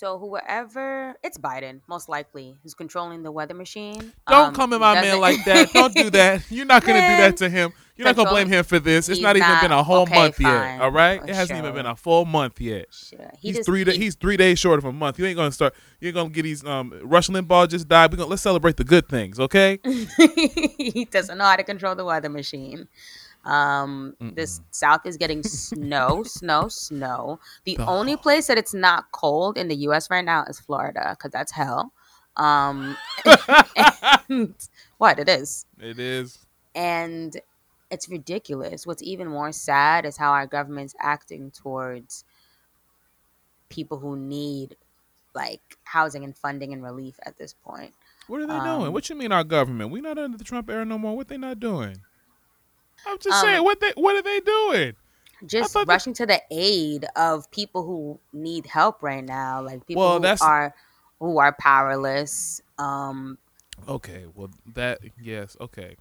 So whoever it's Biden, most likely, who's controlling the weather machine. Don't um, come at my man like that. Don't do that. You're not gonna do that to him. You're not gonna blame him for this. It's he's not even not- been a whole okay, month fine. yet. All right, Oh, it hasn't even been a full month yet. Sure. He He's just, three. he- he's three days short of a month. You ain't gonna start. You ain't gonna get these. Um, Rush Limbaugh just died. We gonna let's celebrate the good things, okay? he doesn't know how to control the weather machine. Um, this south is getting snow, snow, snow. The The- only place that it's not cold in the U.S. right now is Florida, because that's hell. Um, and- what it is, It is. and it's ridiculous. What's even more sad is how our government's acting towards people who need like housing and funding and relief at this point. What are they Um, doing? What you mean our government? We not under the Trump era no more. What they not doing? I'm just Um, saying. What they What are they doing? just rushing to the aid of people who need help right now, like people Well, who that's- are who are powerless. Um, Okay. Well, that yes. Okay.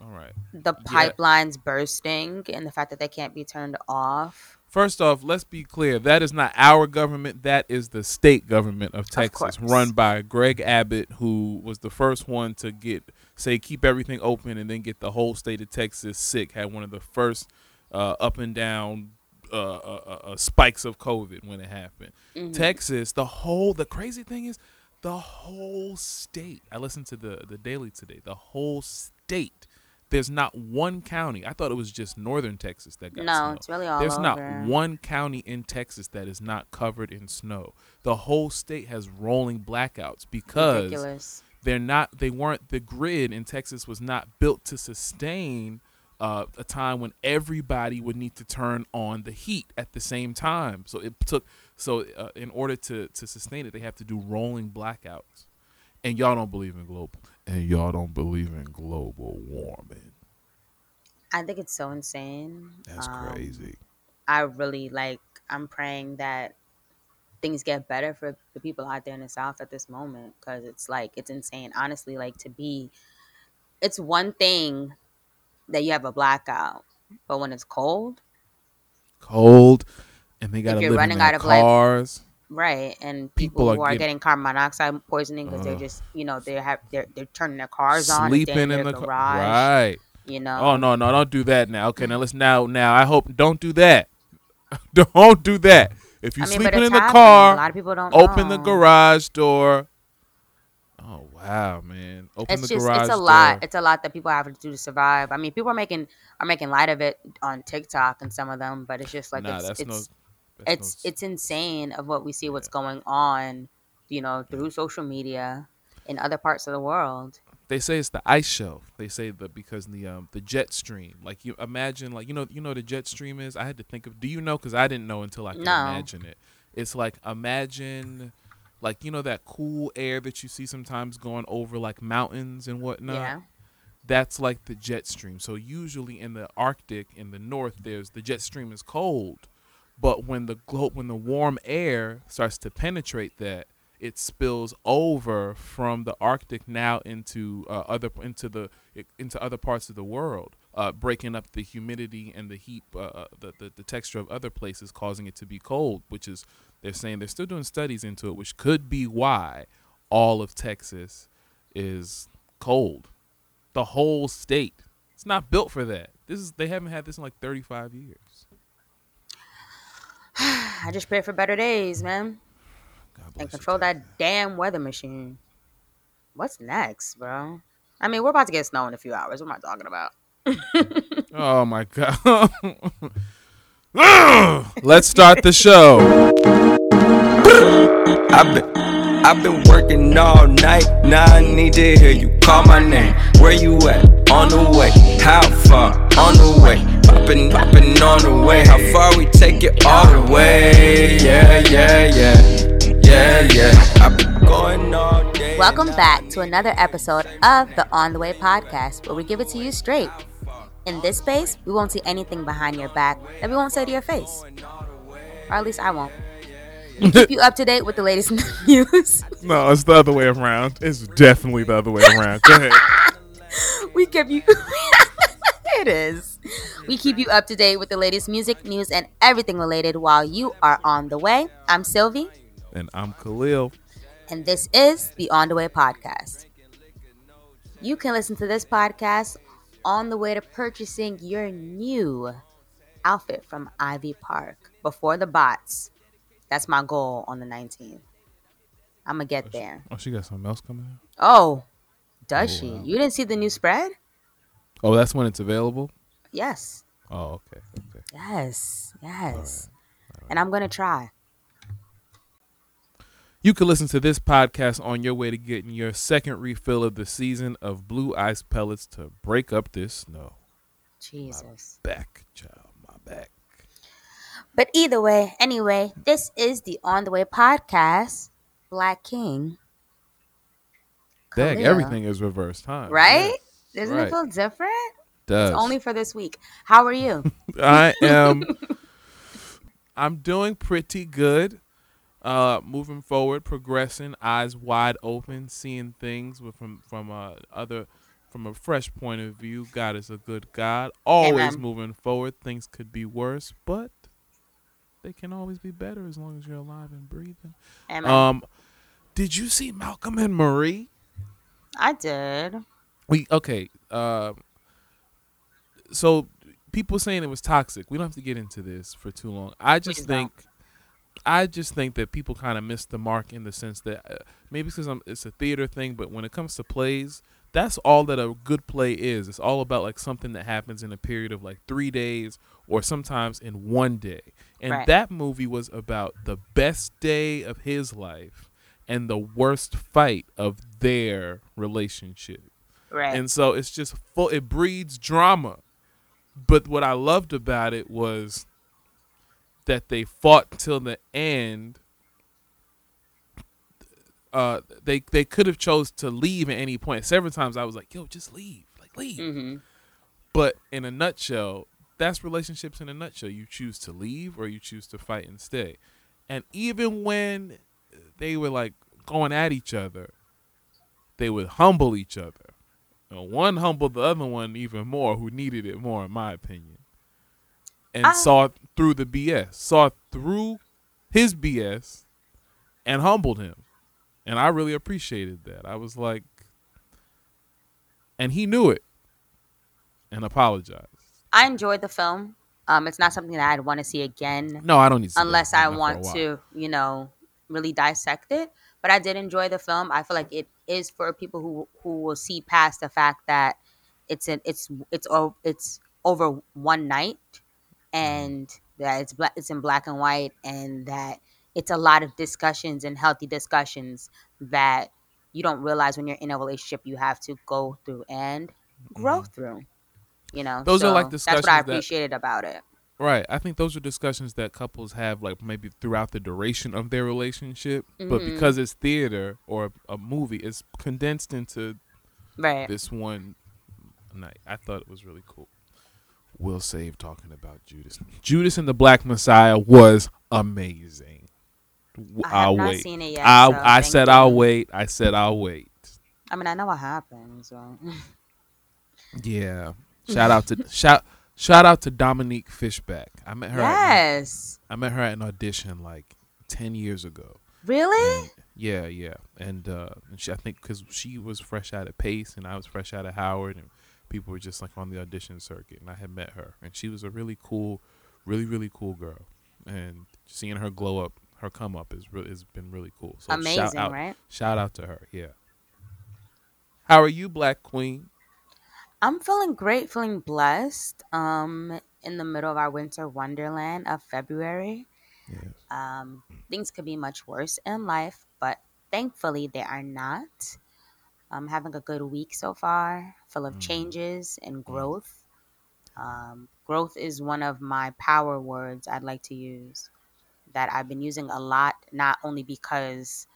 All right. the Yeah. pipelines bursting and the fact that they can't be turned off. First off, let's be clear. That is not our government. That is the state government of Texas, course. run by Greg Abbott, who was the first one to get say keep everything open and then get the whole state of Texas sick. Had one of the first uh, up and down uh, uh, uh, uh, spikes of COVID when it happened. Mm-hmm. Texas, the whole the crazy thing is the whole state. I listened to the the daily today. The whole state. There's not one county. I thought it was just northern Texas that got No, snow. it's really all There's over. not one county in Texas that is not covered in snow. The whole state has rolling blackouts because Ridiculous. They're not they weren't the grid in Texas was not built to sustain uh, a time when everybody would need to turn on the heat at the same time. So it took so uh, in order to to sustain it, they have to do rolling blackouts. And y'all don't believe in global and y'all don't believe in global warming. I think it's so insane. That's Um, crazy. I really like. I'm praying that things get better for the people out there in the South at this moment because it's like it's insane. Honestly, like to be, it's one thing that you have a blackout, but when it's cold, Cold and they gotta you're live running in out of, cars. right? And People people, are who are getting- getting carbon monoxide poisoning because they're uh-huh. just, you know, they have they're they're turning their cars on, sleeping in their the car. garage. Right. You know. Oh no, no, don't do that now. Okay, now let's now now I hope don't do that. don't do that. If you're I mean, sleeping in the happening. A car, lot of people don't open the garage door. Oh wow, man. Open it's the just garage it's a door. lot it's a lot that people have to do to survive i mean people are making are making light of it on tiktok and some of them but it's just like nah, it's it's no that's it's no, it's insane of what we see what's going on you know through social media in other parts of the world they say it's the ice shelf. They say that because the um the jet stream. Like you imagine like you know you know what the jet stream is? I had to think of do you know cuz I didn't know until I could No. imagine it. It's like imagine like you know that cool air that you see sometimes going over like mountains and whatnot. yeah That's like the jet stream. So usually in the Arctic in the north there's the jet stream is cold. But when the when the warm air starts to penetrate that, it spills over from the Arctic now into uh, other into the into other parts of the world, uh, breaking up the humidity and the heat, uh, uh, the, the the texture of other places, causing it to be cold. Which is they're saying they're still doing studies into it, which could be why all of Texas is cold. The whole state. It's not built for that. This is they haven't had this in like 35 years. i just pray for better days man and control that damn weather machine what's next bro i mean we're about to get snow in a few hours what am i talking about Oh my god. Let's start the show. I've been, I've been working all night. Now I need to hear you call my name. Where you at? On the way. How far? On the way. Popping, popping on the way. How far we take it all the way? Yeah, yeah, yeah. Yeah, yeah. I've been going all day. Welcome back to another episode of the On the Way podcast, where we give it to you straight. In this space, we won't see anything behind your back that we won't say to your face. Or at least I won't. Keep you up to date with the latest news. No, it's the other way around. It's definitely the other way around. Go ahead. We give you. it is. We keep you up to date with the latest music, news, and everything related while you are on the way. I'm Sylvie. And I'm Khalil. And this is the On the Way podcast. You can listen to this podcast on the way to purchasing your new outfit from Ivy Park before the bots. That's my goal on the 19th. I'm going to get oh, there. Oh, she got something else coming out? Oh, does Oh, she? wow. You didn't see the new spread? Oh, that's when it's available? Yes. Oh, okay. Okay. Yes. Yes. And I'm going to try. You can listen to this podcast on your way to getting your second refill of the season of Blue Ice Pellets to break up this snow. Jesus. Back, child, my back. But either way, anyway, this is the On the Way podcast. Black King. Dang, Khalil. everything is reversed, huh? Right? Yeah, Doesn't right. it feel different? Does. It's only for this week. How are you? I am I'm doing pretty good. Uh moving forward, progressing, eyes wide open, seeing things with, from from uh other from a fresh point of view. God is a good God. Always Amen. moving forward. Things could be worse, but they can always be better as long as you're alive and breathing. Amen. Um did you see Malcolm and Marie? I did. we okay uh so people saying it was toxic we don't have to get into this for too long i just Please don't. I just think that people kind of miss the mark in the sense that uh, maybe because I'm, it's a theater thing but when it comes to plays that's all that a good play is it's all about like something that happens in a period of like three days or sometimes in one day and Right. that movie was about the best day of his life and the worst fight of their relationship Right. and so it's just full it breeds drama but what i loved about it was that they fought till the end uh they they could have chose to leave at any point. Several times i was like yo just leave like leave. Hmm but in a nutshell that's relationships in a nutshell. You choose to leave or you choose to fight and stay. And even when they were like going at each other they would humble each other. And one humbled the other one even more who needed it more in my opinion and I- saw through the bs saw through his bs and humbled him and i really appreciated that i was like and he knew it and apologized I enjoyed the film. Um, it's not something that I'd want to see again no i don't need to see that unless I not for a want to, you know, really dissect it. But I did enjoy the film. I feel like it is for people who who will see past the fact that it's an it's it's it's over one night, and that it's black it's in black and white, and that it's a lot of discussions and healthy discussions that you don't realize when you're in a relationship you have to go through and grow through. You know, Mm-hmm. Those are like discussions. that's what I discussions that- appreciated about it. Right. I think those are discussions that couples have like maybe throughout the duration of their relationship, but Mhm. because it's theater or a movie, it's condensed into Right. this one night. I thought it was really cool. Will save talking about Judas. Judas and the Black Messiah was amazing. I have I'll not wait. seen it yet. I'll, so I said you. I'll wait. I said I'll wait. I mean, I know what happened. So Yeah. Shout out to shout shout out to Dominique Fishback. I met her. At, yes, I met her at an audition like ten years ago. really. And- yeah, yeah, and, uh, and she, I think because she was fresh out of Pace and I was fresh out of Howard, and people were just like on the audition circuit, and I had met her, and she was a really cool, really really cool girl, and seeing her glow up, her come up is really has been really cool. So shout Amazing, out, right? Shout out to her, yeah. How are you, Black Queen? I'm feeling great, feeling blessed. Um, in the middle of our winter wonderland of February. Yes. Um, things could be much worse in life, but thankfully they are not. I'm having a good week so far, full of Mhm. changes and growth. Um, growth is one of my power words I'd like to use that I've been using a lot, not only because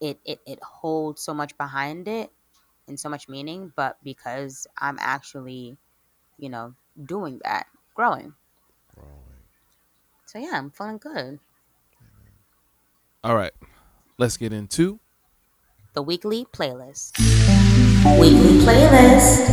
it, it, it holds so much behind it and so much meaning, but because I'm actually, you know, doing that, growing. So yeah, I'm feeling good. All right, let's get into The weekly playlist. Weekly playlist.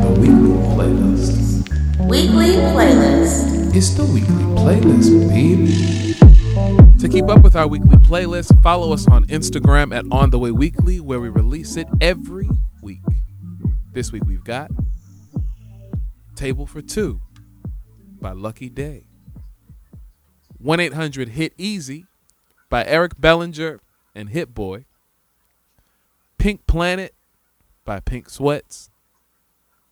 the weekly playlist. Weekly playlist. It's the weekly playlist, baby. To keep up with our weekly playlist, follow us on Instagram at On The Way Weekly, where we release it every week. This week we've got Table for Two by Lucky Daye, 1 800 Hit Easy by Eric Bellinger and Hit Boy, Pink Planet by Pink Sweats,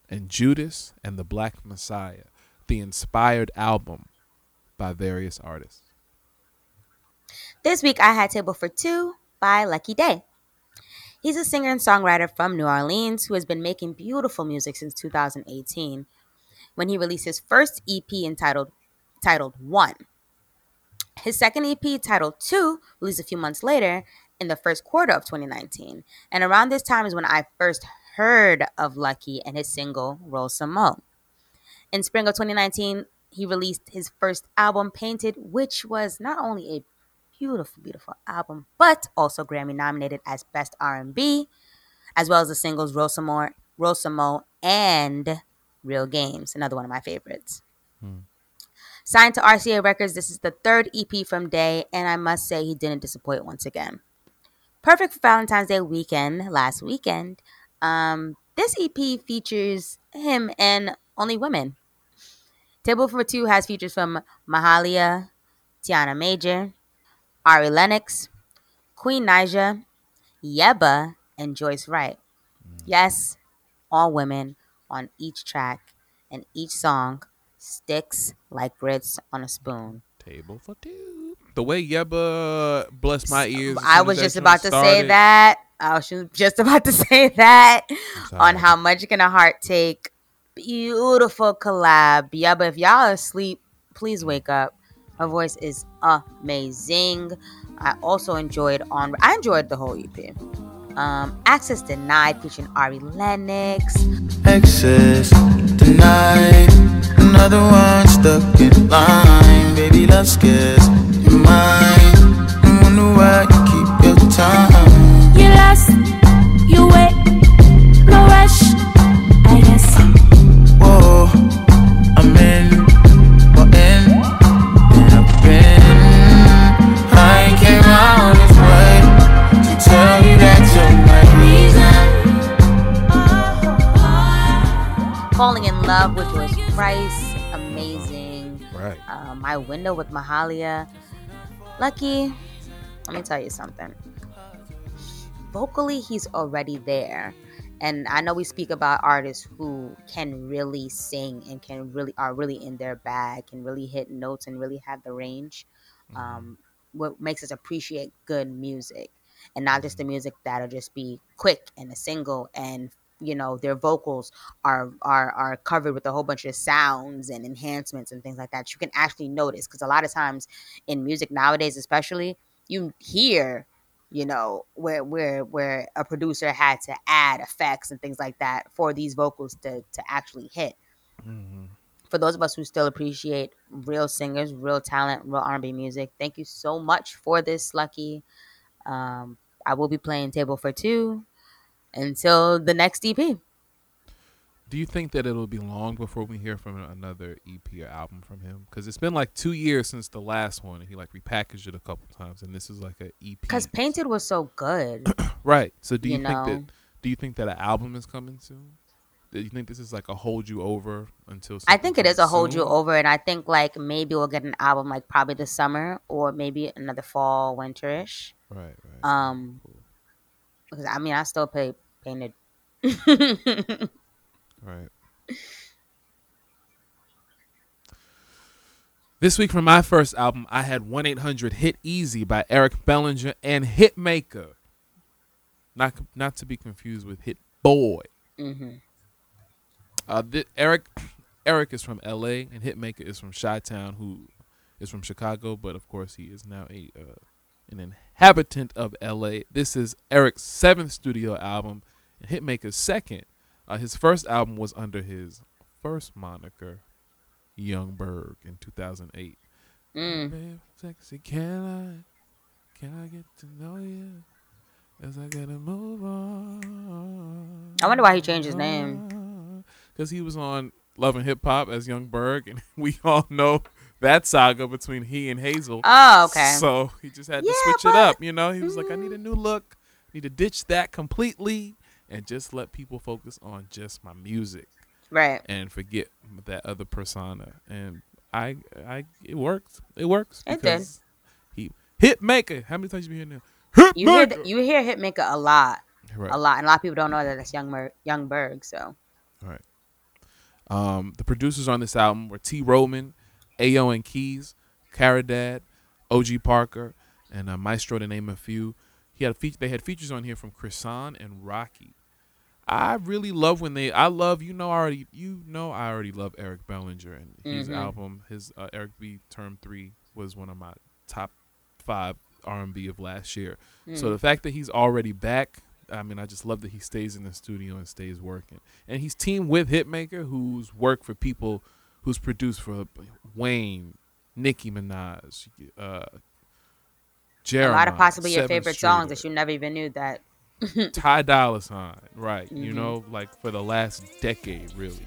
and Judas and the Black Messiah, the inspired album by various artists. This week I had Table for Two by Lucky Daye. He's a singer and songwriter from New Orleans who has been making beautiful music since 2018 when he released his first EP entitled titled One. His second EP titled Two released a few months later in the first quarter of 2019. And around this time is when I first heard of Lucky and his single Roll Some Mo. In spring of 2019, he released his first album, Painted, which was not only a beautiful, beautiful album, but also Grammy nominated as Best R&B, as well as the singles Roll Some Mo, Rosamo and Real Games, another one of my favorites. Hmm. Signed to RCA Records, this is the third EP from Daye, and I must say he didn't disappoint once again. Perfect for Valentine's Day weekend, last weekend. Um, this EP features him and only women. Table for Two has features from Mahalia, Tiana Major, Ari Lennox, Queen Naija, Yebba, and Joyce Wrice. Mm. Yes, all women on each track, and each song sticks like grits on a spoon. Table for two. The way Yebba blessed my ears. I was just about to started. say that. I was just about to say that on how much can a heart take. Beautiful collab. Yebba, if y'all are asleep, please wake up. Her voice is amazing. I also enjoyed on. I enjoyed the whole EP. Um, Access Denied featuring Ari Lennox. Access denied. Another one stuck in line. Baby, let's get your mind. I wonder why you keep your time. You lost, Falling in Love with Joyce Wrice, amazing. Right. Uh, My Window with Mahalia. Lucky, let me tell you something. Vocally, he's already there. And I know we speak about artists who can really sing and can really are really in their bag, can really hit notes and really have the range. Mm-hmm. Um, what makes us appreciate good music and not just the music that'll just be quick and a single and you know their vocals are are are covered with a whole bunch of sounds and enhancements and things like that you can actually notice because a lot of times in music nowadays especially you hear you know where where where a producer had to add effects and things like that for these vocals to to actually hit. Mm-hmm. for those of us who still appreciate real singers real talent real r&b music thank you so much for this lucky. Um, i will be playing table for two until the next EP. Do you think that it'll be long before we hear from another EP or album from him? Because it's been like two years since the last one, and he like repackaged it a couple times, and this is like an EP. Because Painted was so good, right? So do you, you think know? that? Do you think that an album is coming soon? Do you think this is like a hold you over until? I think it is a hold you over, and I think like maybe we'll get an album like probably this summer or maybe another fall, winterish. Right. Right. Um. Cool because I mean I still pay painted. right. This week from my first album, I had 1 800 Hit Easy by Eric Bellinger and Hitmaka. Not, not to be confused with Hit Boy. Mm-hmm. Uh, th- Eric Eric is from L.A. and Hitmaka is from Chi Town, who is from Chicago, but of course he is now a uh, an inhabitant of LA. This is Eric's seventh studio album and Hitmaka's second. Uh, his first album was under his first moniker, Young Berg, in 2008. Mm. Sexy, can I, can I get to know you? As I gotta move on. I wonder why he changed his name. Because he was on Love and Hip Hop as Young Berg, and we all know that saga between he and Hazel. Oh, okay. So he just had to switch but- it up. You know, he was like, I need a new look. Need to ditch that completely and just let people focus on just my music right. and forget that other persona. And I, I, it works. It works. It did. because He hit maker. How many times you been hearing that? Hit You hear maker. you hear Hitmaka a lot, right. a lot, and a lot of people don't know that that's Young Mer- Young Berg. So Right. Um, the producers on this album were T. Roman, Ayo and Keys, Caradad, OG Parker, and uh, Maestro to name a few. He had fe- they had features on here from Chrisan and Rocky. I really love when they. I love you know I already you know I already love Eric Bellinger and his Mhm. album his uh, Eric B Term Three was one of my top five R and B of last year. So Mm. the fact that he's already back, I mean, I just love that he stays in the studio and stays working. And he's teamed with Hitmaka, who's worked for people, who's produced for Wayne, Nicki Minaj, uh, a lot of possibly your Seven favorite songs that you never even knew that. Ty Dolla Sign, right? You Mhm. know, like for the last decade, really,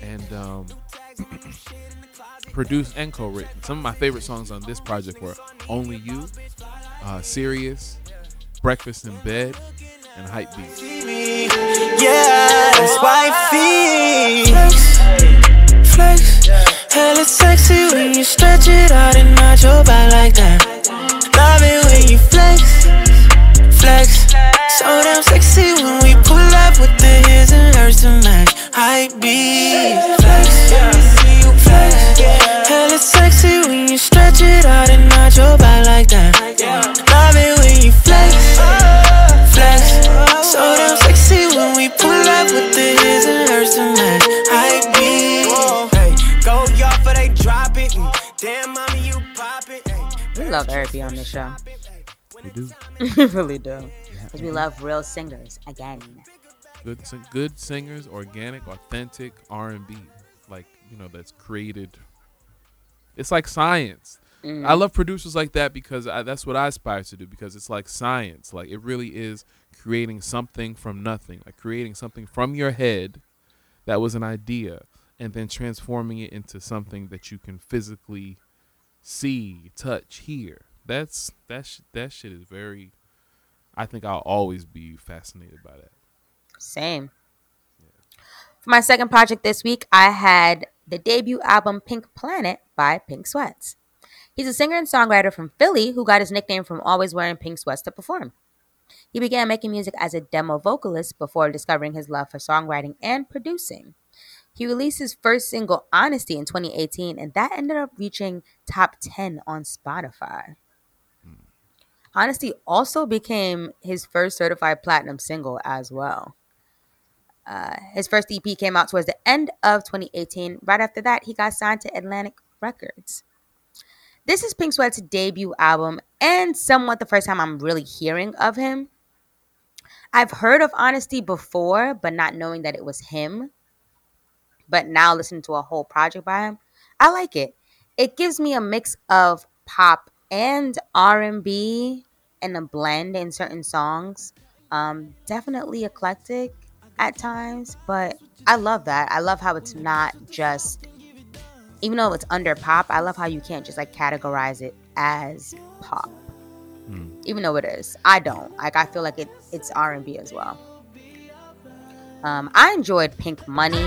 and um, produced and co-written. Some of my favorite songs on this project were "Only You," uh, "Serious," "Breakfast in Bed," and "Hype Beat." Yeah, that's wifey. Flex, flex. Hella sexy when you stretch it out and not your back like that. Love it when you flex, flex. So damn sexy when we pull up with the his and hers to match. Hype beat, flex, flex. Hella sexy when you stretch it out and not your back like that. Love it when you flex, flex. So damn sexy when we pull up with the Damn, mommy, you pop it. We love Eric B on this show. We do we really do. Because we love real singers again. good, sing- good singers, organic, authentic R and B, like you know that's created. It's like science. Mm-hmm. I love producers like that because I, that's what I aspire to do because it's like science. Like it really is creating something from nothing, like creating something from your head that was an idea and then transforming it into something that you can physically see, touch, hear. That's that sh- that shit is very I think I'll always be fascinated by that. Same. Yeah. For my second project this week, I had the debut album Pink Planet by Pink Sweats. He's a singer and songwriter from Philly who got his nickname from always wearing pink sweats to perform. He began making music as a demo vocalist before discovering his love for songwriting and producing. He released his first single, Honesty, in 2018, and that ended up reaching top 10 on Spotify. Honesty also became his first certified platinum single as well. Uh, his first EP came out towards the end of 2018. Right after that, he got signed to Atlantic Records. This is Pink Sweat's debut album and somewhat the first time I'm really hearing of him. I've heard of Honesty before, but not knowing that it was him. But now listening to a whole project by him, I like it. It gives me a mix of pop and R&B and a blend in certain songs. Um, definitely eclectic at times, but I love that. I love how it's not just, even though it's under pop, I love how you can't just like categorize it as pop, even though it is. I don't. Like I feel like it, it's R and B as well. Um, I enjoyed Pink Money.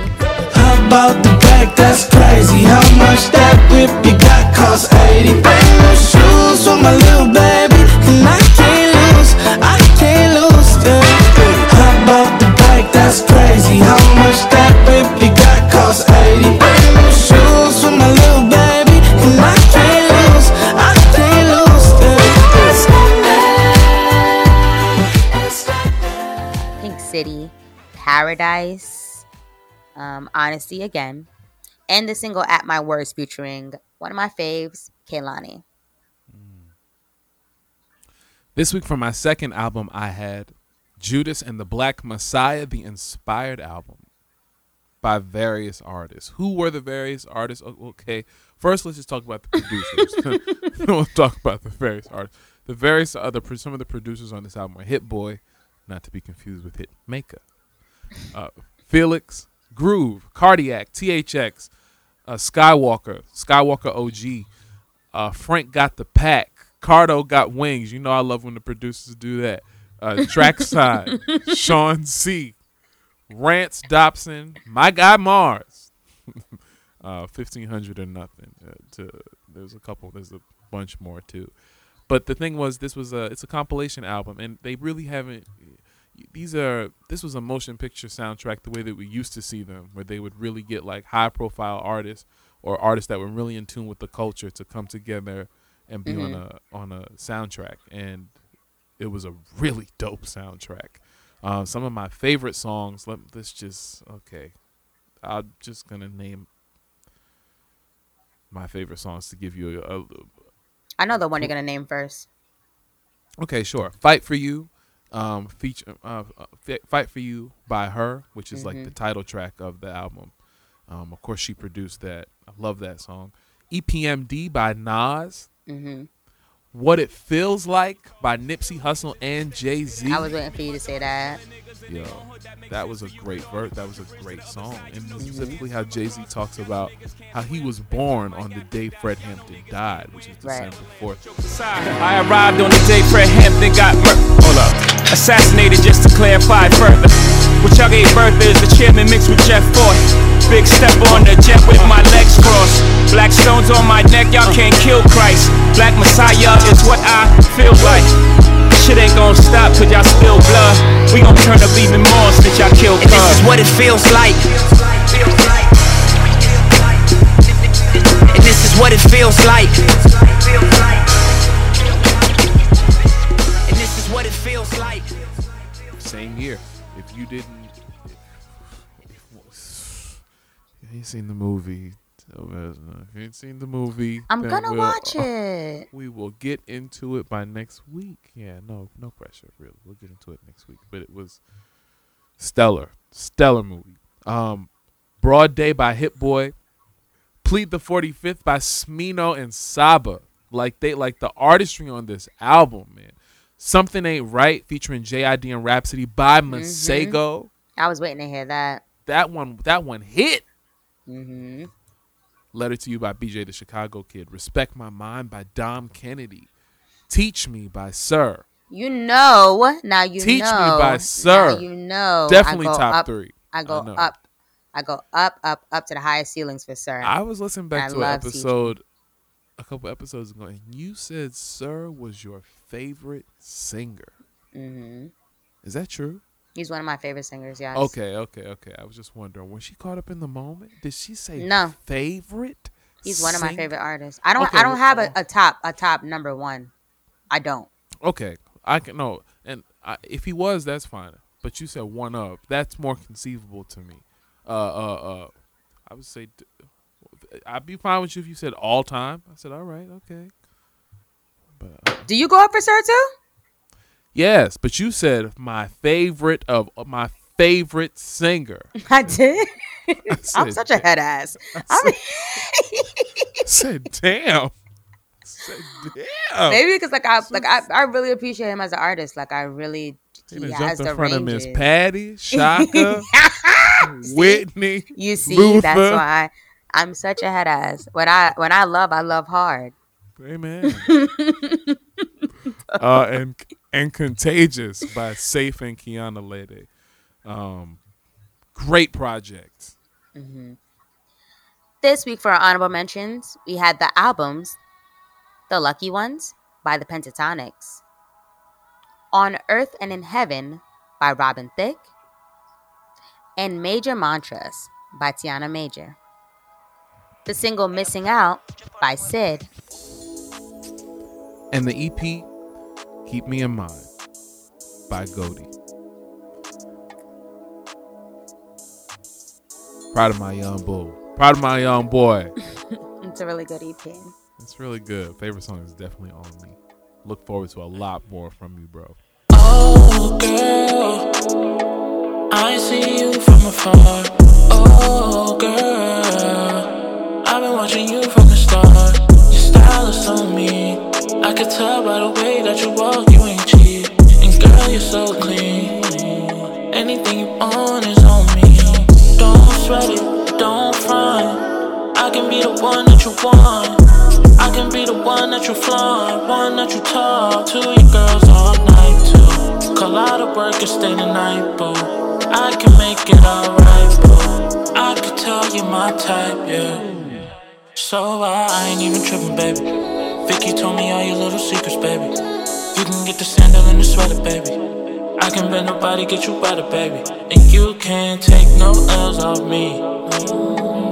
About the? That's crazy. How much that whip you got cost 80? Brand new shoes for my little baby. And I can't lose, I can't lose. Yeah. How about the? That's crazy. How much that whip you got cost 80? Brand new shoes for my little baby. And I can't lose, I can't lose. Yeah. Pink City, Paradise, um, Honesty again, and the single At My Worst featuring one of my faves, Kehlani. This week for my second album, I had Judas and the Black Messiah, the inspired album by various artists. Who were the various artists? Okay, first let's just talk about the producers. we'll talk about the various artists. The various other some of the producers on this album are Hit Boy, not to be confused with Hit Maker, uh, Felix, Groove, Cardiak, THX, uh, Skywalker, Skywalker OG. Uh, Frank got the pack. Cardo got wings. You know I love when the producers do that. Uh, Trackside, Sean C, Rance Dobson, my guy Mars. uh, fifteen hundred or nothing. Uh, to there's a couple. There's a bunch more too. But the thing was, this was a it's a compilation album, and they really haven't. These are this was a motion picture soundtrack the way that we used to see them, where they would really get like high profile artists or artists that were really in tune with the culture to come together and be on a on a soundtrack, and it was a really dope soundtrack. Uh, some of my favorite songs. Let let's just okay. I'm just gonna name my favorite songs to give you a, a I know the one you're gonna name first. Okay, sure. Fight for you, um, feature uh, Fight for you by H.E.R., which is like the title track of the album. Um, of course, she produced that. I love that song. EPMD by Nas. hmm What It Feels Like by Nipsey Hussle and Jay Z. I was waiting for you to say that. Yo, that was a great verse. That was a great song, and specifically how Jay Z talks about how he was born on the day Fred Hampton died, which is Right. December fourth. I arrived on the day Fred Hampton got murdered. Assassinated just to clarify further. What y'all gave birth is the chairman mixed with Jeff Fort. Big step on the jet with my legs crossed. Black stones on my neck, y'all can't kill Christ. Black Messiah is what I feel like. Shit ain't gonna stop cause y'all spill blood. We gon' turn up even more since y'all kill And this is what it feels like. And this is what it feels like. Year. If you didn't, if, if, you ain't seen the movie. uh, If you ain't seen the movie, I'm gonna we'll- watch it. We will get into it by next week. Yeah, no, no pressure, really. We'll get into it next week. But it was stellar, stellar movie. Um, Broad Day by Hit Boy. Plead the 45th by Smino and Saba. Like they like the artistry on this album, man. Something Ain't Right featuring JID and Rhapsody by Masego. I was waiting to hear that. That one that one hit. hmm Letter to You by BJ the Chicago Kid. Respect My Mind by Dom Kennedy. Teach Me by Sir. You know, now you Teach Me by Sir. Now you know. Definitely top up, three. I go know. up. I go up, up, up to the highest ceilings for Sir. I was listening back I to an episode a couple episodes ago, and you said Sir was your favorite singer. hmm Is that true? He's one of my favorite singers. Yes. Okay, okay, okay. I was just wondering, was she caught up in the moment? Did she say No. favorite? He's one of my favorite artists. I don't. Okay, I don't have a, a top a top number one. I don't. Okay, I can no, and I, if he was, that's fine. But you said one of. That's more conceivable to me. Uh, uh, uh. I would say, I'd be fine with you if you said all time. I said, all right, okay. But uh, Do you go up for Sir too? yes, but you said my favorite of my favorite singer. I did. I'm said such a head ass. I mean, I said, damn. I said, damn. maybe because like I like I, I really appreciate him as an artist. Like I really He he has in the front of Miss. Patty, Chaka, Whitney. You see, that's why I'm such a head ass. When I when I love, I love hard. Amen. uh, and and Contagious by Safe and Kiana Lede. Um, great project. This week for our honorable mentions, we had the albums The Lucky Ones by the Pentatonix, On Earth and in Heaven by Robin Thicke, and Major Mantras by Tiana Major. The single Missing Out by Sid, And the EP, Keep Me in Mind by Goldie. Proud of my young bull. Proud of my young boy. it's a really good EP. It's really good. Favorite song is definitely on me. Look forward to a lot more from you, bro. Oh, girl, I see you from afar. Oh, girl, I've been watching you from the start. Your style is so mean. I could tell by the way that you walk, you ain't cheap. And girl, you're so clean. Anything you own is on me. Don't sweat it, don't front. I can be the one that you want. I can be the one that you flaunt, one that you talk to your girls all night too. Call out of work and stay the night, boo. I can make it alright, boo. I could tell you my type, yeah. So I, I ain't even tripping, baby. Vicky told me all your little secrets, baby. You can get the sandal and the sweater, baby. I can bet nobody get you better, baby. And you can't take no L's off me.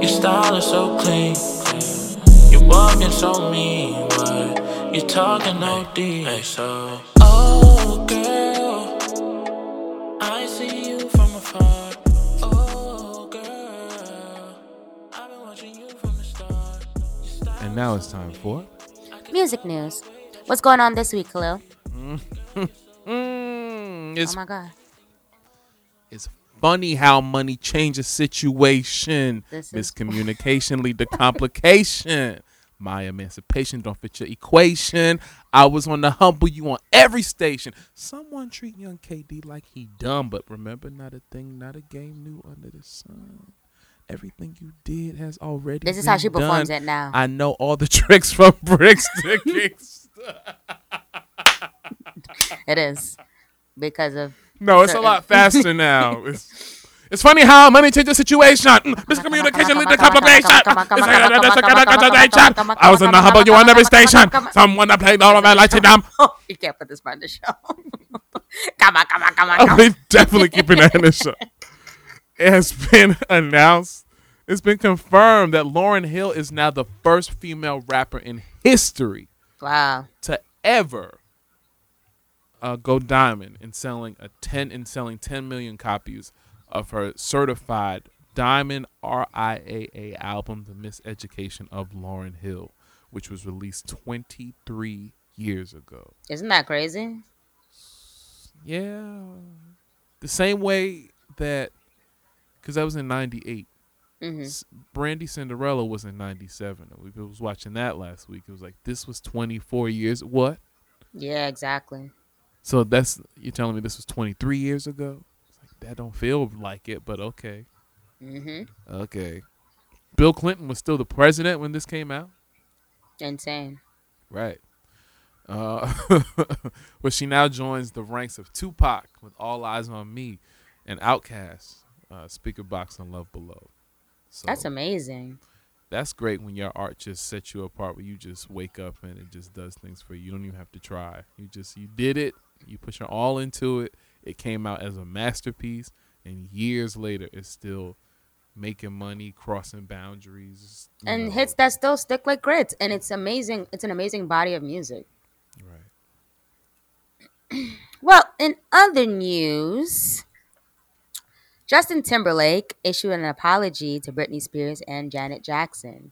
Your style is so clean. You walking so mean, but you talking OD. So, oh girl, I see you from afar. Oh And now it's time for. Music news. What's going on this week, Khalil? Mm, it's Oh my god. It's funny how money changes situation. This is- Miscommunication lead to complication. My emancipation don't fit your equation. I was on the humble you on every station. Someone treat young KD like he dumb, but remember, not a thing, not a game new under the sun. Everything you did has already. This is how she performs done. it now. I know all the tricks from bricks to kicks. It is because of No, it's a lot faster now. It's, it's funny how money changes situation. Mm, Miscommunication lead to complication. I was in the humble you on every station. Someone that played all of my lights down. you can't put this part in the show. come on, come on, come on, Oh, come they definitely keeping that in the show. Has been announced. It's been confirmed that Lauryn Hill is now the first female rapper in history Wow. to ever uh, go diamond in selling a ten in selling ten million copies of her certified diamond RIAA album, The Miseducation of Lauryn Hill, which was released 23 years ago. Isn't that crazy? Yeah, the same way that because that was in '98. hmm Brandy Cinderella was in '97. We was watching that last week. It was like this was 24 years. What? Yeah, exactly. So that's you're telling me this was 23 years ago? It's like, that don't feel like it, but okay, hmm okay. Bill Clinton was still the president when this came out, Insane. right? Uh, but she now joins the ranks of Tupac with All Eyez on Me, and Outkast, uh, Speakerboxxx and Love Below. So That's amazing. that's great when your art just sets you apart where you just wake up and it just does things for you. You don't even have to try. You just you did it. You put your all into it. It came out as a masterpiece and years later it's still making money, crossing boundaries. And know. hits that still stick like grits. And it's amazing. It's an amazing body of music. Right. Well, in other news, Justin Timberlake issued an apology to Britney Spears and Janet Jackson.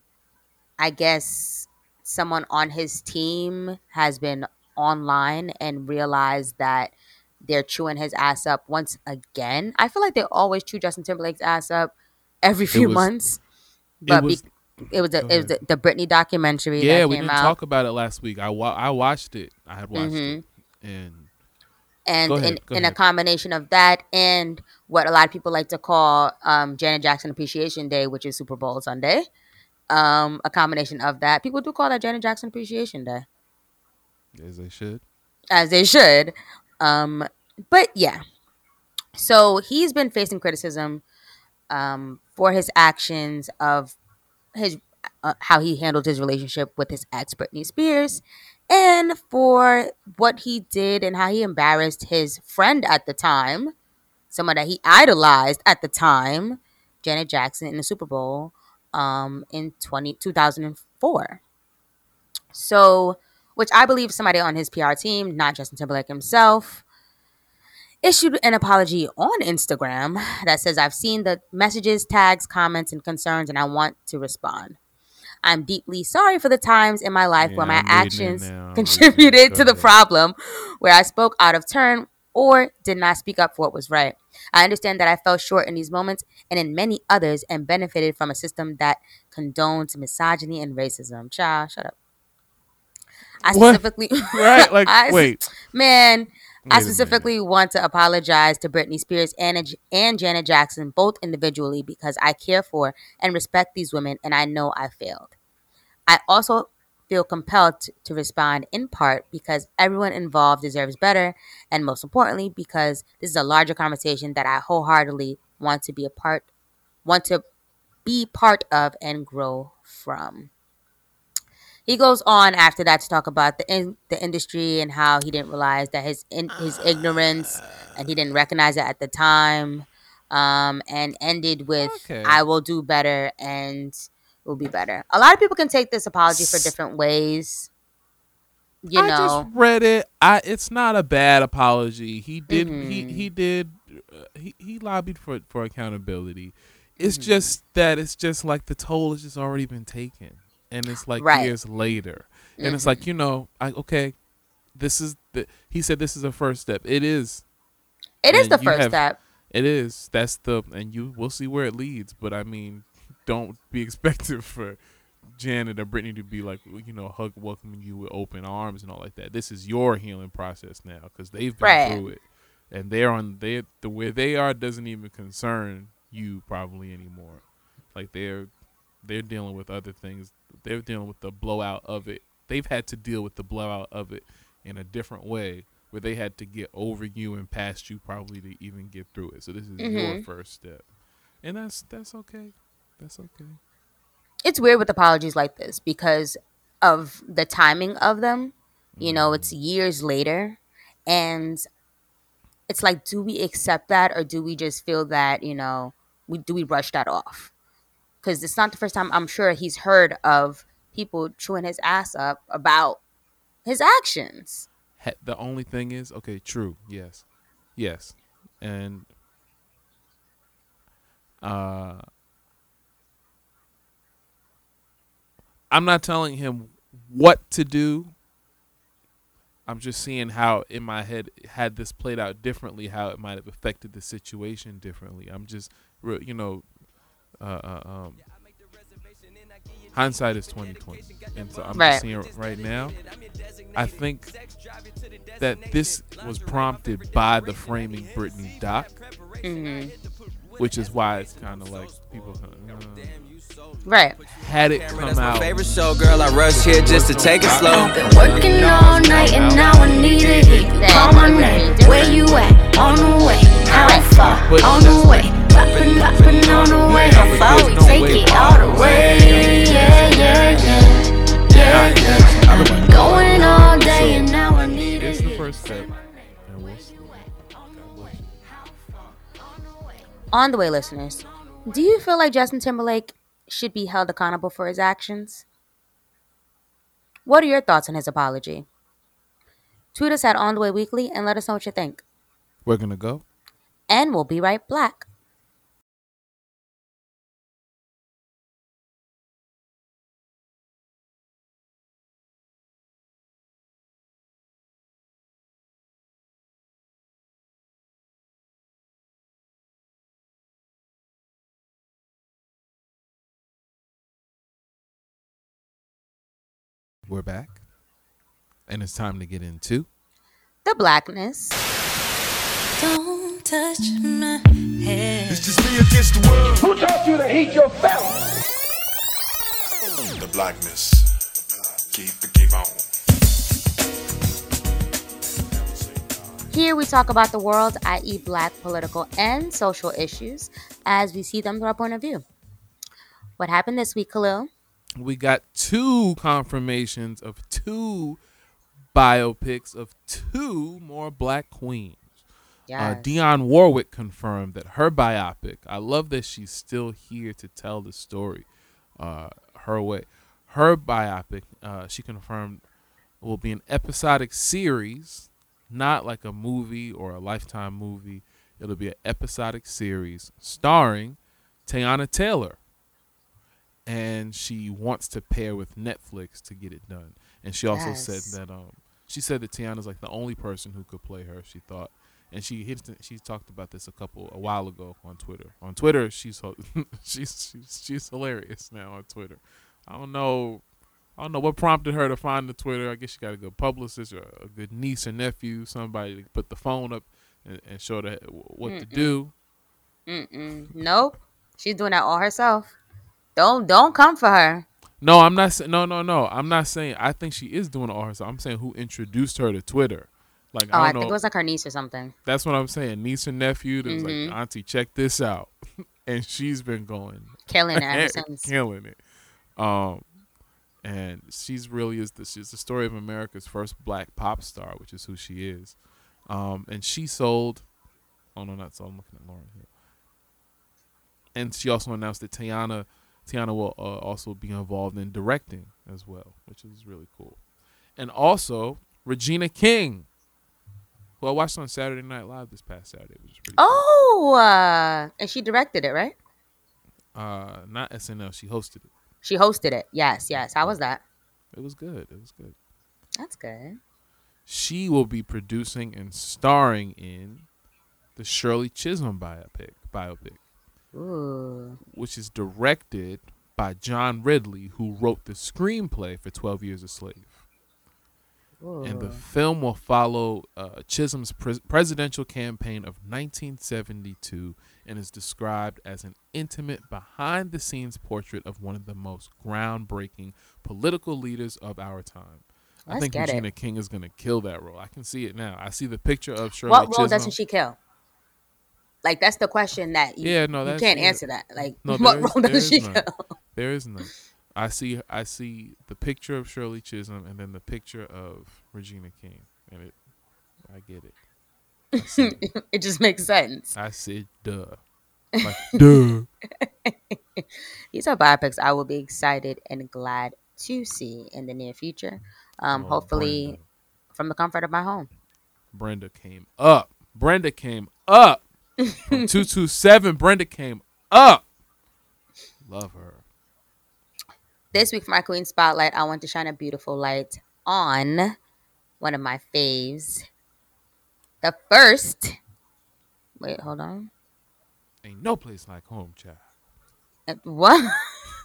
I guess someone on his team has been online and realized that they're chewing his ass up once again. I feel like they always chew Justin Timberlake's ass up every few was- months. But was- be- it was the, Go it was the, the Britney documentary Yeah, we didn't out. talk about it last week. I wa- I watched it. I had watched Mhm. it. And and ahead, in, in a combination of that and what a lot of people like to call um, Janet Jackson Appreciation Day, which is Super Bowl Sunday. Um, a combination of that, people do call that Janet Jackson Appreciation Day, as they should. as they should. Um, but yeah, so he's been facing criticism um, for his actions of his uh, how he handled his relationship with his ex Britney Spears, and for what he did and how he embarrassed his friend at the time, someone that he idolized at the time, Janet Jackson in the Super Bowl um, in 20, 2004. So, which I believe somebody on his PR team, not Justin Timberlake himself, issued an apology on Instagram that says, I've seen the messages, tags, comments, and concerns, and I want to respond. I'm deeply sorry for the times in my life Yeah, where my actions now. I'm reading it. contributed to the problem, where I spoke out of turn or did not speak up for what was right. I understand that I fell short in these moments and in many others and benefited from a system that condones misogyny and racism. Child, shut up. I What? specifically Right? Like, I- wait. man, Wait I specifically want to apologize to Britney Spears and and Janet Jackson both individually because I care for and respect these women and I know I failed. I also feel compelled to, respond in part because everyone involved deserves better, and most importantly, because this is a larger conversation that I wholeheartedly want to be a part, want to be part of and grow from. He goes on after that to talk about the in, the industry and how he didn't realize that his in, his ignorance and he didn't recognize it at the time, um, and ended with Okay. "I will do better and will be better." A lot of people can take this apology for different ways. You I know, just read it. I it's not a bad apology. He did he Mhm. he did uh, he he lobbied for for accountability. It's Mm-hmm. just that it's just like the toll has just already been taken, and it's like Right. years later, and it's like you know, I okay, this is the he said this is a first step. It is. it is the first have- step. It is. That's the and you we'll see where it leads. But I mean, don't be expected for Janet or Britney to be like you know hug welcoming you with open arms and all like that. This is your healing process now because they've been Right. through it, and they're on they the where they are doesn't even concern you probably anymore. Like they're they're dealing with other things. They're dealing with the blowout of it. They've had to deal with the blowout of it in a different way where they had to get over you and past you probably to even get through it. So this is your Mhm. first step. And that's that's okay. That's okay. it's weird with apologies like this because of the timing of them. You know, it's years later, and it's like, do we accept that, or do we just feel that you know, we do we brush that off? Because it's not the first time I'm sure he's heard of people chewing his ass up about his actions. The only thing is, okay, true, yes, yes, and uh, I'm not telling him what to do. I'm just seeing how in my head had this played out differently, how it might have affected the situation differently. I'm just, you know, uh, uh, um, hindsight is 2020, and so I'm Right. just seeing right now. I think that this was prompted by the framing Britney doc, hmm which is why it's kind of like people kinda, uh, Right. had it come That's my out. favorite show, girl. I rush here just to take it slow. Been working all night and now I need a hit. Call my name, where you at? On the way, how far? But On the way, poppin', poppin' on the way. How far we no take it all the way? Yeah, yeah, yeah, yeah, yeah. Going all day and now I need a It's the first step, On the way, listeners, do you feel like Justin Timberlake should be held accountable for his actions? What are your thoughts on his apology? Tweet us at On the Way Weekly and let us know what you think. We're gonna go. And we'll be right back. We're back, and it's time to get into. The blackness. Don't touch my head. It's just me against the world. Who taught you to hate yourself? The blackness. Keep the game on. Here we talk about the world, i.e., black political and social issues, as we see them through our point of view. What happened this week, Kahlil? We got two confirmations of two biopics of two more black queens. Uh, Dionne Warwick confirmed that her biopic. I love that she's still here to tell the story, uh, her way. Her biopic. Uh, she confirmed will be an episodic series, not like a movie or a lifetime movie. It'll be an episodic series starring Teyana Taylor, and she wants to pair with Netflix to get it done. And she also Yes. said that um, she said that Teyana's like the only person who could play her. She thought, and she hit, she talked about this a couple a while ago on Twitter. On Twitter, she's she's she's she's hilarious now on Twitter. I don't know. I don't know what prompted her to find the Twitter. I guess she got a good publicist or a good niece or nephew, somebody to put the phone up and, and show her what to do. Mm-mm. Nope. She's doing that all herself. Don't don't come for her. No, I'm not. No, no, no. I'm not saying. I think she is doing all herself. I'm saying who introduced her to Twitter. Like Oh, I I, don't know. think it was like her niece or something. That's what I'm saying. Niece and nephew. That was Mhm. like, Auntie, check this out, and she's been going Killing it ever since. killing it. Um, and she's really is the she's the story of America's first black pop star, which is who she is. Um, and she sold. Oh no, not so. I'm looking at Lauren here. And she also announced that Teyana, Teyana will uh, also be involved in directing as well, which is really cool. And also Regina King, who I watched on Saturday Night Live this past Saturday, which is pretty. Oh, uh, and she directed it, right? Uh, not SNL. She hosted it. She hosted it. Yes, yes. How was that? It was good. It was good. That's good. She will be producing and starring in the Shirley Chisholm biopic, biopic, Ooh. which is directed by John Ridley, who wrote the screenplay for Twelve Years a Slave. And the film will follow uh, Chisholm's pres- presidential campaign of 1972 and is described as an intimate, behind the scenes portrait of one of the most groundbreaking political leaders of our time. I Let's think get it. Regina King is going to kill that role. I can see it now. I see the picture of Shirley What role Chisholm. doesn't she kill? Like that's the question that you, Yeah, no, you can't yeah. answer that. Like No, what is- role doesn't she none. There is none. I see. I see the picture of Shirley Chisholm and then the picture of Regina King, and it. I get it. I it. it just makes sense. I said, duh. Like, duh. These are biopics I will be excited and glad to see in the near future. Um, Oh, hopefully Brenda. from the comfort of my home. Brenda came up. Brenda came up. From 227, Brenda came up. Love her. This week for my Queen Spotlight, I want to shine a beautiful light on one of my faves. The first. Wait, hold on. Ain't no place like home, child. Uh, What?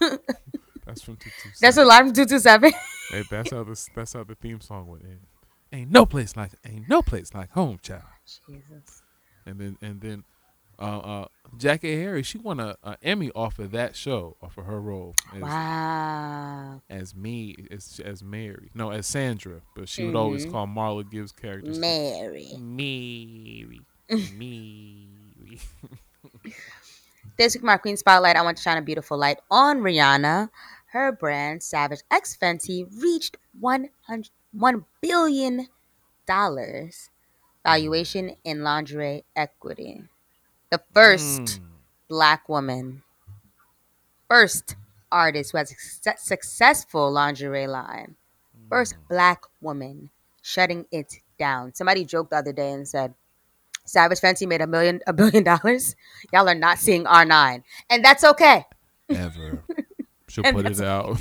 That's from 227. That's a live from 227. Hey, that's how this. That's how the theme song went in. Ain't no place like. Ain't no place like home, child. Jesus. And then and then, uh, uh, Jackée Harry, she won a, a Emmy off of that show, off of her role as, Wow. as me as as Mary, no, as Sandra, but she would always Mhm. call Marla Gibbs' characters Mary. Mary, Mary. This week, my Queen Spotlight, I want to shine a beautiful light on Rihanna. Her brand, Savage X Fenty, reached 100, $1 billion valuation in lingerie equity. The first Mm. black woman, first artist who has a suc- successful lingerie line, first black woman shutting it down. Somebody joked the other day and said, Savage Fenty made a million, a billion dollars. Y'all are not seeing R9, and that's okay. Ever. She'll And put that's it out.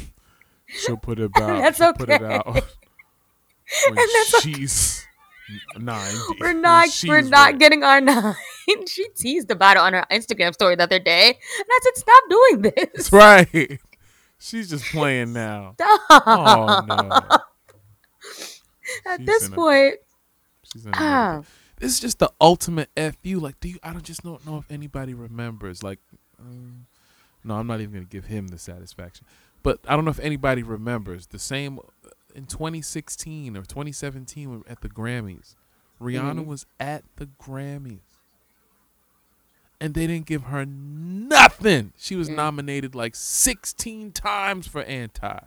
She'll put it out. that's She'll put it okay. out when that's okay. she's ninety. We're not, we're not ready. getting our nine. she teased about it on her Instagram story the other day, and I said, "Stop doing this." Right. She's just playing now. Stop. Oh no. At She's this point, She's in a ah, This is just the ultimate fu. Like, do you? I don't just don't know if anybody remembers. Like, um, no, I'm not even gonna give him the satisfaction. But I don't know if anybody remembers the same in 2016 or 2017 at the Grammys. Rihanna Mhm. was at the Grammys, and they didn't give her nothing. She was Mm. nominated like 16 times for Anti,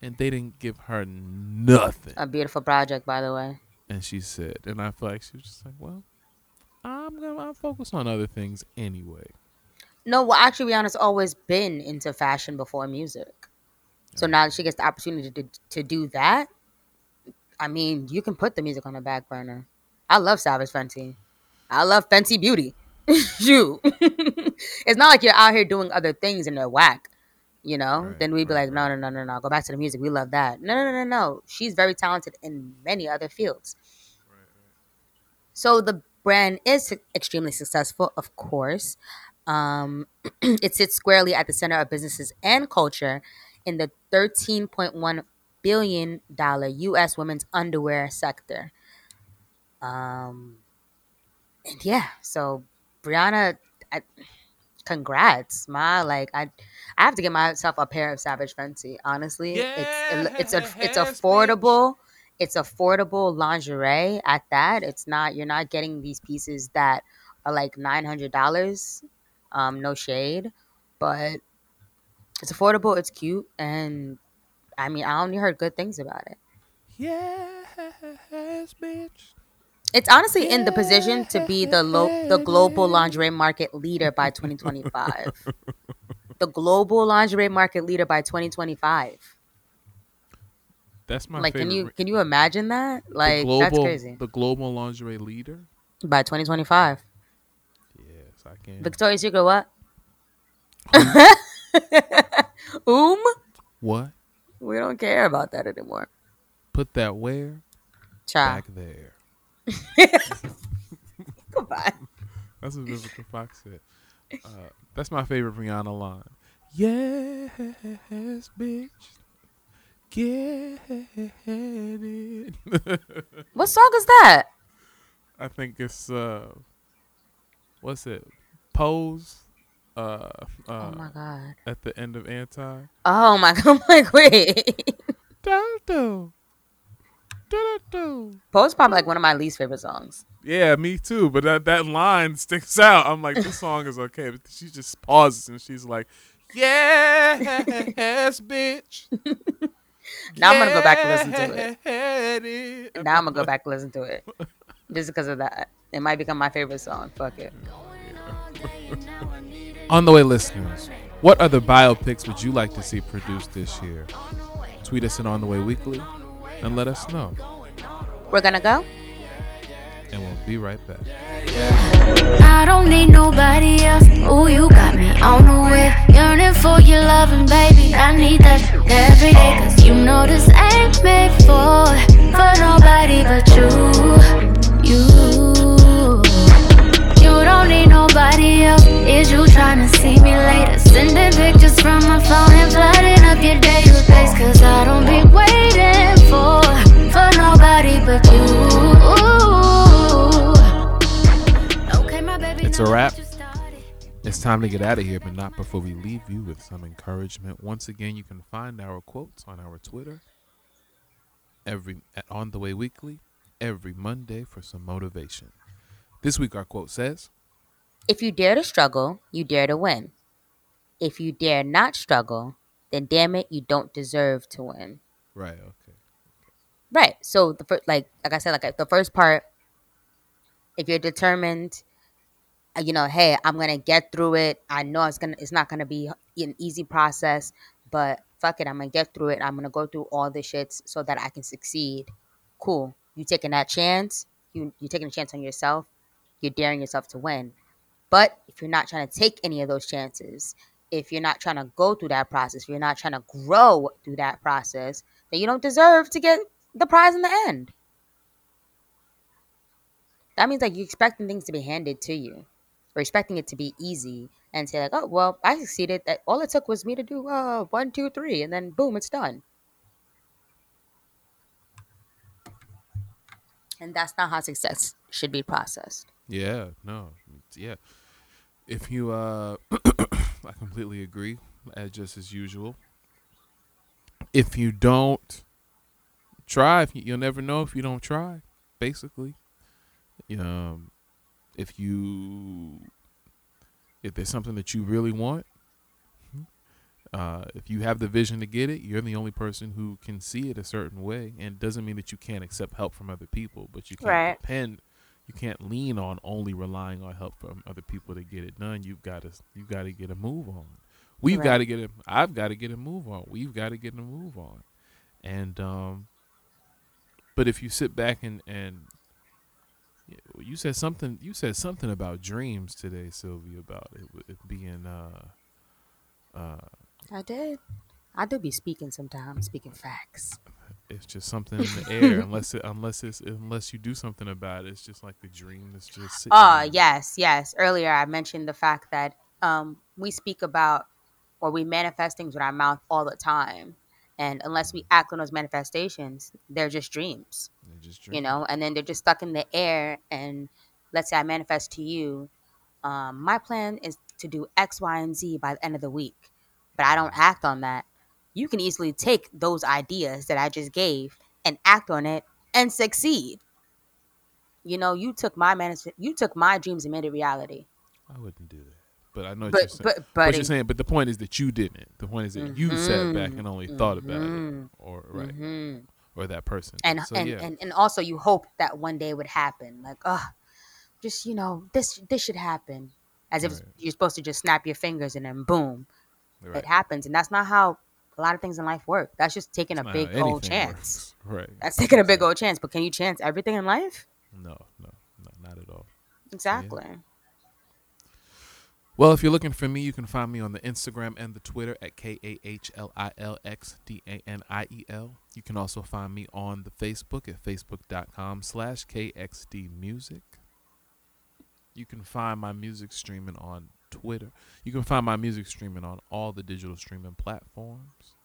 and they didn't give her nothing. a beautiful project, by the way. And she said, and I feel like she was just like, well, I'm gonna I'll focus on other things anyway. No, well, actually, Rihanna's always been into fashion before music. So now that she gets the opportunity to, to do that, I mean, you can put the music on the back burner. I love Savage Fenty. I love Fenty Beauty. you. it's not like you're out here doing other things and they're whack. You know? Right, then we'd be right, like, no, no, no, no, no. Go back to the music. We love that. No, no, no, no, no. She's very talented in many other fields. So the brand is extremely successful, of course. Um, it sits squarely at the center of businesses and culture in the $13.1 billion U.S. women's underwear sector. Um, and yeah, so Rihanna, I, congrats, ma. Like I, I have to get myself a pair of Savage Fenty. Honestly, it's it's a it's affordable. It's affordable lingerie at that. It's not you're not getting these pieces that are like nine hundred dollars. Um, no shade, but it's affordable. It's cute, and I mean I only heard good things about it. Yes, bitch. It's honestly in the position to be the lo- the global lingerie market leader by 2025. the global lingerie market leader by 2025. That's my like, favorite. can you can you imagine that? the Like, global, that's crazy. The global lingerie leader. By 2025, Yes, I can. Victoria's Secret what? um, what? we don't care about that anymore. Put that where? Child, Back there. goodbye. That's what Vivica Fox said. Uh, that's my favorite Rihanna line. Yes, bitch. Get it. What song is that? I think it's uh, what's it? Pose. Uh, uh, Oh my god. at the end of Anti. Oh my god. I'm like, wait. Do-do. Do-do-do. Pose probably like one of my least favorite songs. Yeah, me too. But that that line sticks out. I'm like, this song is okay. But she just pauses and she's like, "Yes, bitch." Now I'm gonna go back and listen to it. it. Now I'm gonna go back and listen to it just because of that. It might become my favorite song. Fuck it. On the way, listeners, what other biopics would you like to see produced this year? Tweet us at On the Way Weekly and let us know. We're gonna go. And we'll be right back. I don't need nobody else. Ooh, you got me on the way. Yearning for your loving, baby. I need that every day. Cause you know this ain't made for, for nobody but you. You. Don't need nobody else. Is you trying to see me later? Sending pictures from my phone and flooding up your day with place. Cause I don't be waiting for, for nobody but you. Okay, my baby, It's a wrap. what you started. It's time to get out of here, but not before we leave you with some encouragement. Once again, you can find our quotes on our Twitter every at On the Way Weekly every Monday for some motivation. This week, our quote says, If you dare to struggle, you dare to win. If you dare not struggle, then damn it, you don't deserve to win. "Right, okay, Right. So the first, like, like I said, like the first part, if you're determined, uh, you know, hey, I'm gonna get through it. I know it's gonna, it's not gonna be an easy process, but fuck it, I'm gonna get through it. I'm gonna go through all the shits so that I can succeed. Cool. You taking that chance? You you taking a chance on yourself? You're daring yourself to win. But if you're not trying to take any of those chances, if you're not trying to go through that process, if you're not trying to grow through that process, then you don't deserve to get the prize in the end. That means like you're expecting things to be handed to you, or expecting it to be easy, and say like, oh well, I succeeded. That all it took was me to do uh, one, two, three, and then boom, it's done. And that's not how success should be processed. yeah, no, yeah." If you, uh, I completely agree, as just as usual. If you don't try, you, you'll never know if you don't try. Basically, um, if you if there's something that you really want, uh, if you have the vision to get it, you're the only person who can see it a certain way, and it doesn't mean that you can't accept help from other people, but you can't Right. depend. You can't lean on only relying on help from other people to get it done. You've got to you've got to get a move on. We've Right. got to get a. I've got to get a move on. We've got to get a move on, and um. But if you sit back and and you said something. You said something about dreams today, Sylvia. About it, it being uh, uh, I did. I do be speaking sometimes, speaking facts. It's just something in the air. unless it, unless it's unless you do something about it, it's just like the dream that's just sitting. Oh, there. yes, yes. Earlier I mentioned the fact that um, we speak about or we manifest things with our mouth all the time. And unless we act on those manifestations, they're just dreams, They're just dreams. you know, and then they're just stuck in the air. And let's say I manifest to you, um, my plan is to do X, Y, and Z by the end of the week, but I don't act on that, you can easily take those ideas that I just gave and act on it and succeed. You know, you took my management, you took my dreams and made it reality. I wouldn't do that. But I know what But- you're saying. but- But, you're saying, but the point is that you didn't. The point is that you sat back Mhm, and only thought about it, or right, mhm. or that person. and so and, yeah, and and also you hope that one day would happen like oh just you know this this should happen as if Right. you're supposed to just snap your fingers and then boom right. it happens and that's not how a lot of things in life work that's just taking a It's big old chance works. Right. that's taking a big old chance but can you chance everything in life No, no, no, not at all. exactly Well, if you're looking for me, you can find me on the Instagram and the Twitter at K A H L I L X D A N I E L. You can also find me on the Facebook at facebook.com slash KXD Music. You can find my music streaming on Twitter. You can find my music streaming on all the digital streaming platforms.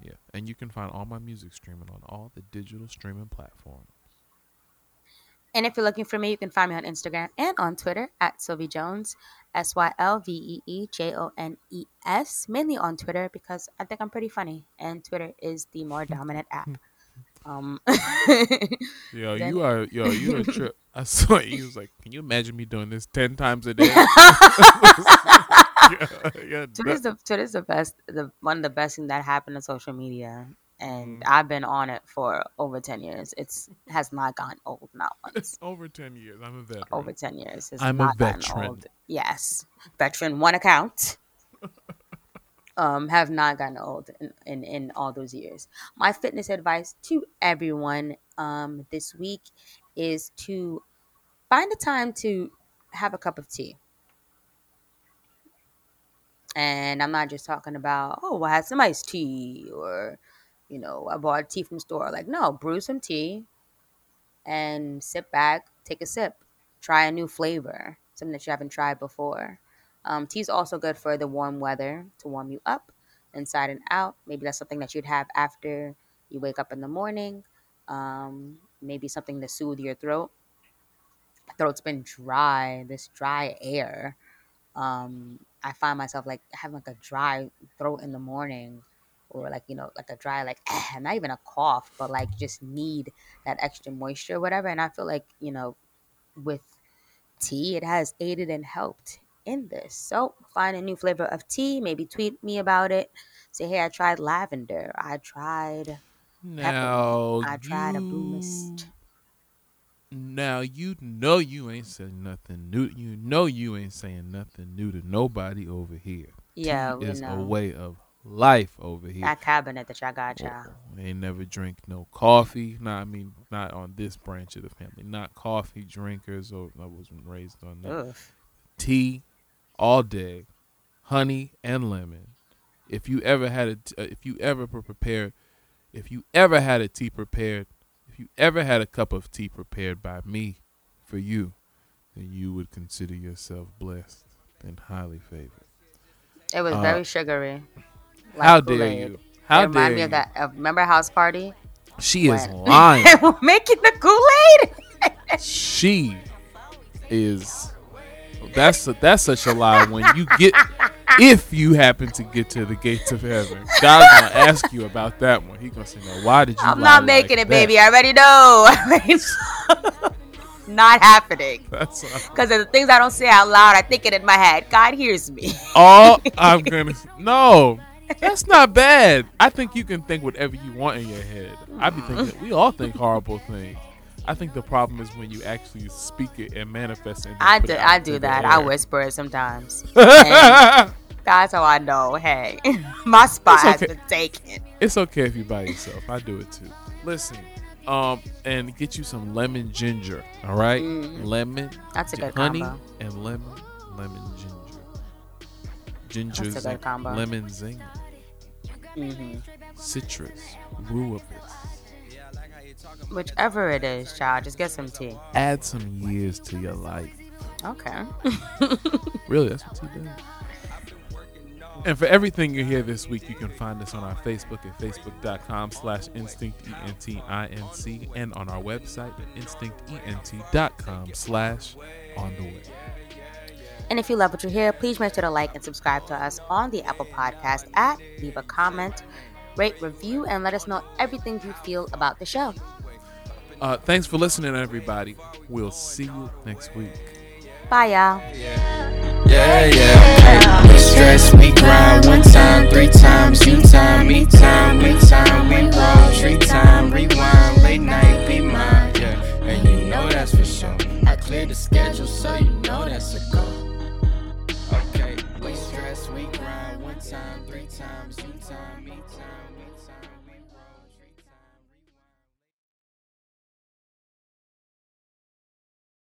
Yeah, and you can find all my music streaming on all the digital streaming platforms. and if you're looking for me you can find me on instagram and on twitter at sylvie jones s-y-l-v-e-e-j-o-n-e-s mainly on twitter because i think i'm pretty funny and twitter is the more dominant app um Yo, Then- you are yo, you a trip. I saw you. He was like, "Can you imagine me doing this ten times a day?" yeah, yeah, Twitter's the Twitter's the best the one of the best thing that happened to social media. And Mm. I've been on it for over ten years. It's has not gotten old, not once. over ten years. I'm a veteran. over ten years. It's I'm a veteran. Yes. Veteran one account. Um, have not gotten old in, in, in all those years. My fitness advice to everyone um this week is to find a time to have a cup of tea. And I'm not just talking about, oh, I had some iced tea or, you know, I bought tea from the store. Like, no, brew some tea and sit back, take a sip, try a new flavor, something that you haven't tried before. Um, tea is also good for the warm weather to warm you up inside and out. Maybe that's something that you'd have after you wake up in the morning. Um, maybe something to soothe your throat. Throat's been dry, this dry air um i find myself like having like a dry throat in the morning or like you know like a dry like not even a cough but like just need that extra moisture whatever and i feel like you know with tea it has aided and helped in this so find a new flavor of tea maybe tweet me about it say hey i tried lavender i tried Now i tried a blue you- mist Now you know you ain't saying nothing new. You know you ain't saying nothing new to nobody over here. Yeah, Tea we is know. a way of life over here. that cabinet that y'all got y'all They ain't never drink no coffee. Nah, I mean not on this branch of the family. Not coffee drinkers. Or I wasn't raised on that. Ugh. Tea, all day, honey and lemon. If you ever had a, t- uh, if you ever prepared, if you ever had a tea prepared, if you ever had a cup of tea prepared by me, for you, then you would consider yourself blessed and highly favored. it was Uh, very sugary like how dare Kool-Aid. you? How it reminded dare me you? of that of, remember house party She is when- lying. making the Kool-Aid she is that's a, that's such a lie when you get if you happen to get to the gates of heaven god's gonna ask you about that one he gonna say no why did you I'm not like making it, that?" baby. I already know. I already know. not happening. that's Because of the things I don't say out loud, I think it in my head. God hears me. all i'm gonna no that's not bad i think you can think whatever you want in your head i be thinking we all think horrible things I think the problem is when you actually speak it and manifest it. and I do. it I do that. I whisper it sometimes. That's how I know. Hey, my spot It's has been taken. It's okay if you by yourself. I do it too. Listen, um, and get you some lemon ginger. All right, Mm. lemon, That's a good honey, combo. and lemon, lemon ginger, ginger, That's a good combo. lemon zing, hmm citrus, rhubarb. Whichever it is, child, just get some tea. Add some years to your life. Okay. Really, that's what tea does. And for everything you hear this week, you can find us on our Facebook at facebook.com slash instinct, E-N-T-I-N-C, and on our website at instinctent.com slash on the way. And if you love what you hear, please make sure to like and subscribe to us on the Apple Podcast app. Leave a comment, rate, review, and let us know everything you feel about the show. Uh, thanks for listening, everybody. We'll see you next week. Bye, y'all. Yeah, yeah. We stress, we grind one time, three times, you time, me time, we time, we roll, tree time, rewind, late night, be mine, yeah. And you know that's for sure. I cleared the schedule, so you know that's a go.